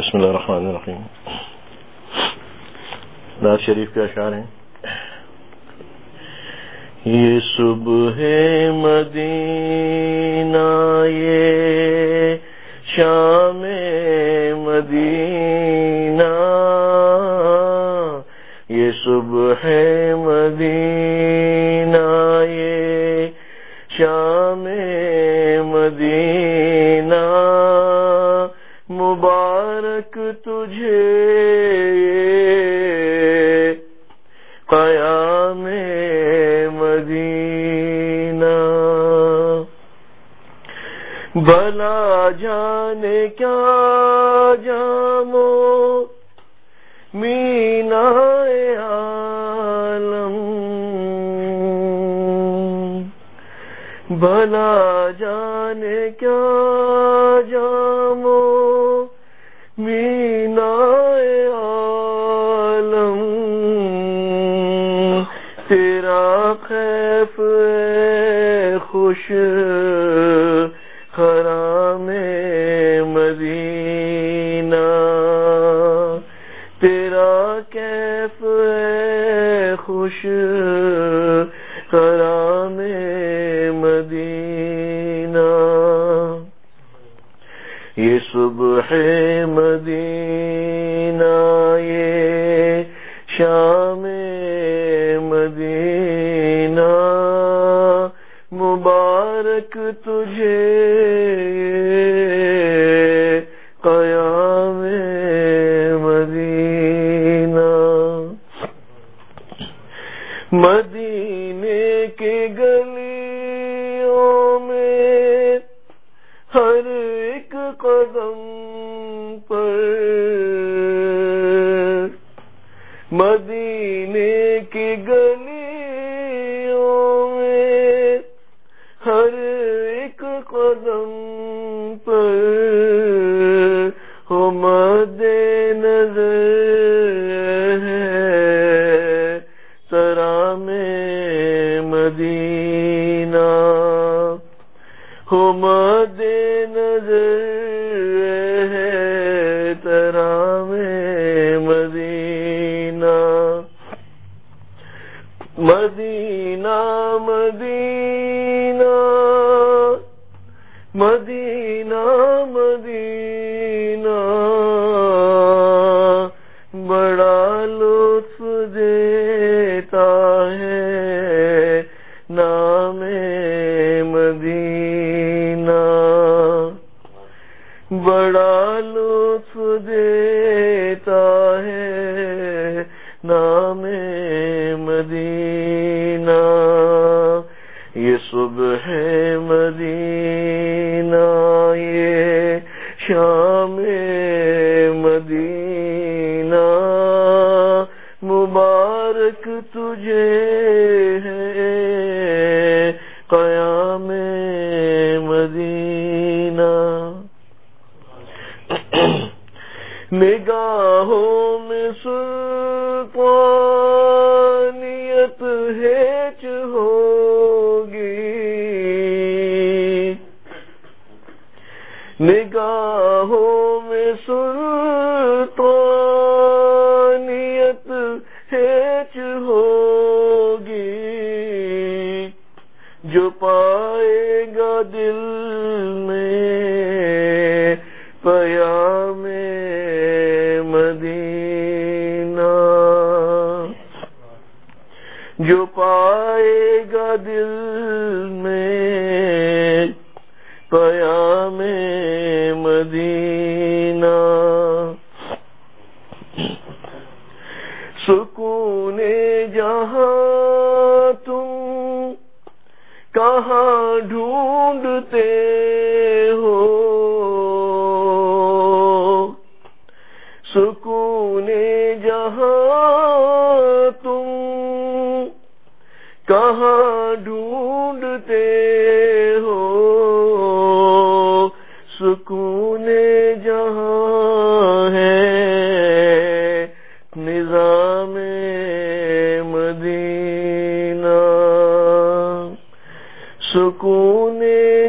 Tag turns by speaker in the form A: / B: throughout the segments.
A: بسم اللہ الرحمن الرحیم۔ ناز شریف کے اشعار ہیں۔ یہ صبح مدینہ، یہ شام مدینہ۔ یہ صبح مدینہ، یہ شام مدینہ۔ مبارک تجھے قیام مدینہ۔ بلا جانے کیا جامو مینا عالم۔ بلا جانے کیا جامو تیرا خیف خوش خرام مدینہ تیرا کیف خوش خرام مدینہ یہ صبح مدینہ یہ شام مبارک تجھے قیام مدینہ۔ مدینے کے گلیوں میں ہر ایک قدم پر مدینے کی گلیوں ایک مدینہ۔ بڑا لطف دیتا ہے نام مدینہ۔ بڑا لطف دیتا ہے نام مدینہ۔ یہ صبح مدینہ، یہ شام مدینہ مبارک تجھے ہے قیام مدینہ۔ نگاہ جو پائے گا دل میں پیام مدینہ۔ جو پائے گا دل میں پیام مدینہ۔ سکون ڈھونڈتے ہو۔ سکون جہاں تم کہاں ڈھونڈتے ہو۔ سکون سکون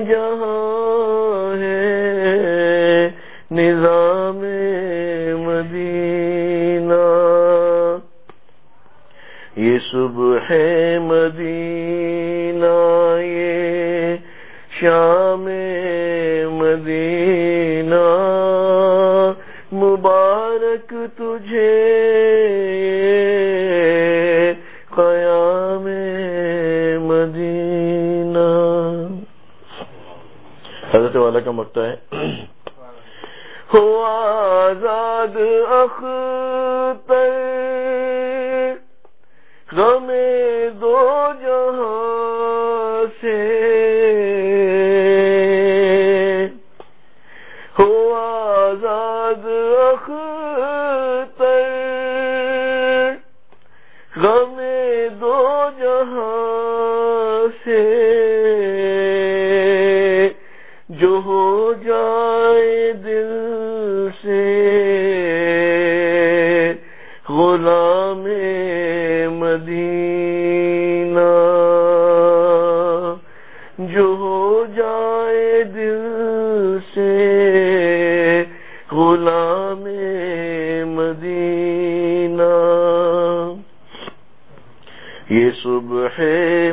A: جہاں ہے نظام مدینہ۔ یہ صبح مدینہ یہ شام مدینہ۔ مبارک تجھے والا ہے۔ ہو آزاد اختر غم دو جہاں۔ مدینہ جو ہو جائے دل سے غلام مدینہ۔ یہ صبح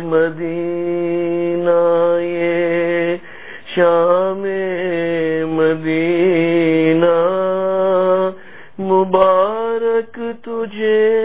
A: مدینہ، یہ شام مدینہ۔ مبارک تجھے